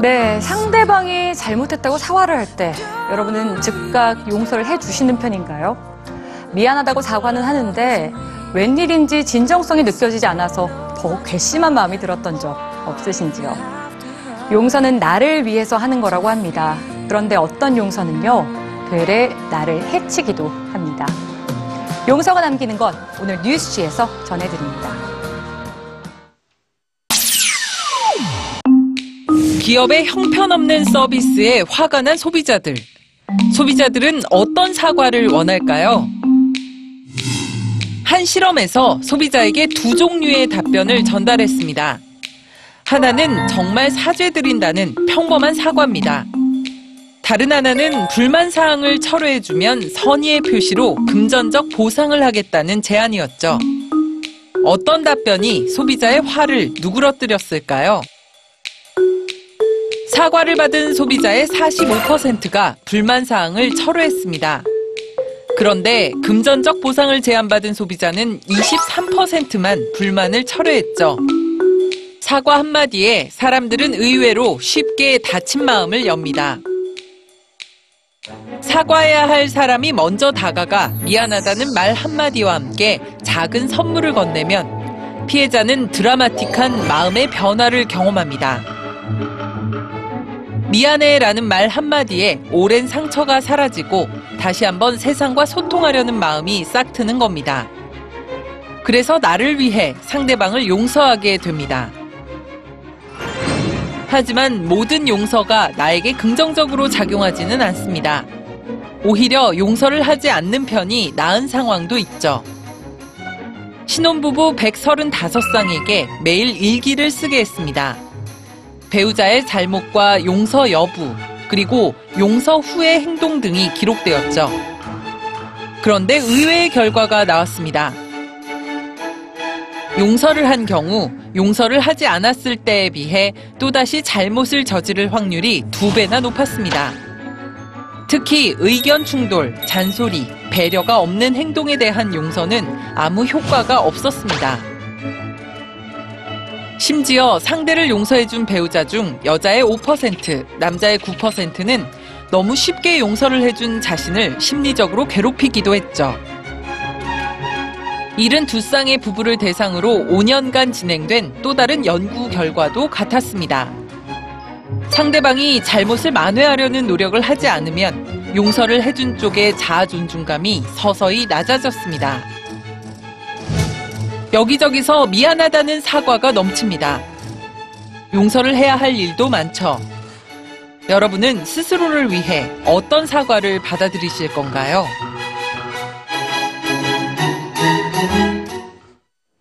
네, 상대방이 잘못했다고 사과를 할 때 여러분은 즉각 용서를 해주시는 편인가요? 미안하다고 사과는 하는데 웬일인지 진정성이 느껴지지 않아서 더욱 괘씸한 마음이 들었던 적 없으신지요? 용서는 나를 위해서 하는 거라고 합니다. 그런데 어떤 용서는요, 되레 나를 해치기도 합니다. 용서가 남기는 것 오늘 뉴스지에서 전해드립니다. 기업의 형편없는 서비스에 화가 난 소비자들. 소비자들은 어떤 사과를 원할까요? 한 실험에서 소비자에게 두 종류의 답변을 전달했습니다. 하나는 정말 사죄드린다는 평범한 사과입니다. 다른 하나는 불만 사항을 철회해주면 선의의 표시로 금전적 보상을 하겠다는 제안이었죠. 어떤 답변이 소비자의 화를 누그러뜨렸을까요? 사과를 받은 소비자의 45%가 불만 사항을 철회했습니다. 그런데 금전적 보상을 제안받은 소비자는 23%만 불만을 철회했죠. 사과 한마디에 사람들은 의외로 쉽게 다친 마음을 엽니다. 사과해야 할 사람이 먼저 다가가 미안하다는 말 한마디와 함께 작은 선물을 건네면 피해자는 드라마틱한 마음의 변화를 경험합니다. 미안해 라는 말 한마디에 오랜 상처가 사라지고 다시 한번 세상과 소통하려는 마음이 싹 트는 겁니다. 그래서 나를 위해 상대방을 용서하게 됩니다. 하지만 모든 용서가 나에게 긍정적으로 작용하지는 않습니다. 오히려 용서를 하지 않는 편이 나은 상황도 있죠. 신혼부부 135쌍에게 매일 일기를 쓰게 했습니다. 배우자의 잘못과 용서 여부, 그리고 용서 후의 행동 등이 기록되었죠. 그런데 의외의 결과가 나왔습니다. 용서를 한 경우 용서를 하지 않았을 때에 비해 또다시 잘못을 저지를 확률이 두 배나 높았습니다. 특히 의견 충돌, 잔소리, 배려가 없는 행동에 대한 용서는 아무 효과가 없었습니다. 심지어 상대를 용서해준 배우자 중 여자의 5%, 남자의 9%는 너무 쉽게 용서를 해준 자신을 심리적으로 괴롭히기도 했죠. 72쌍의 부부를 대상으로 5년간 진행된 또 다른 연구 결과도 같았습니다. 상대방이 잘못을 만회하려는 노력을 하지 않으면 용서를 해준 쪽의 자아 존중감이 서서히 낮아졌습니다. 여기저기서 미안하다는 사과가 넘칩니다. 용서를 해야 할 일도 많죠. 여러분은 스스로를 위해 어떤 사과를 받아들이실 건가요?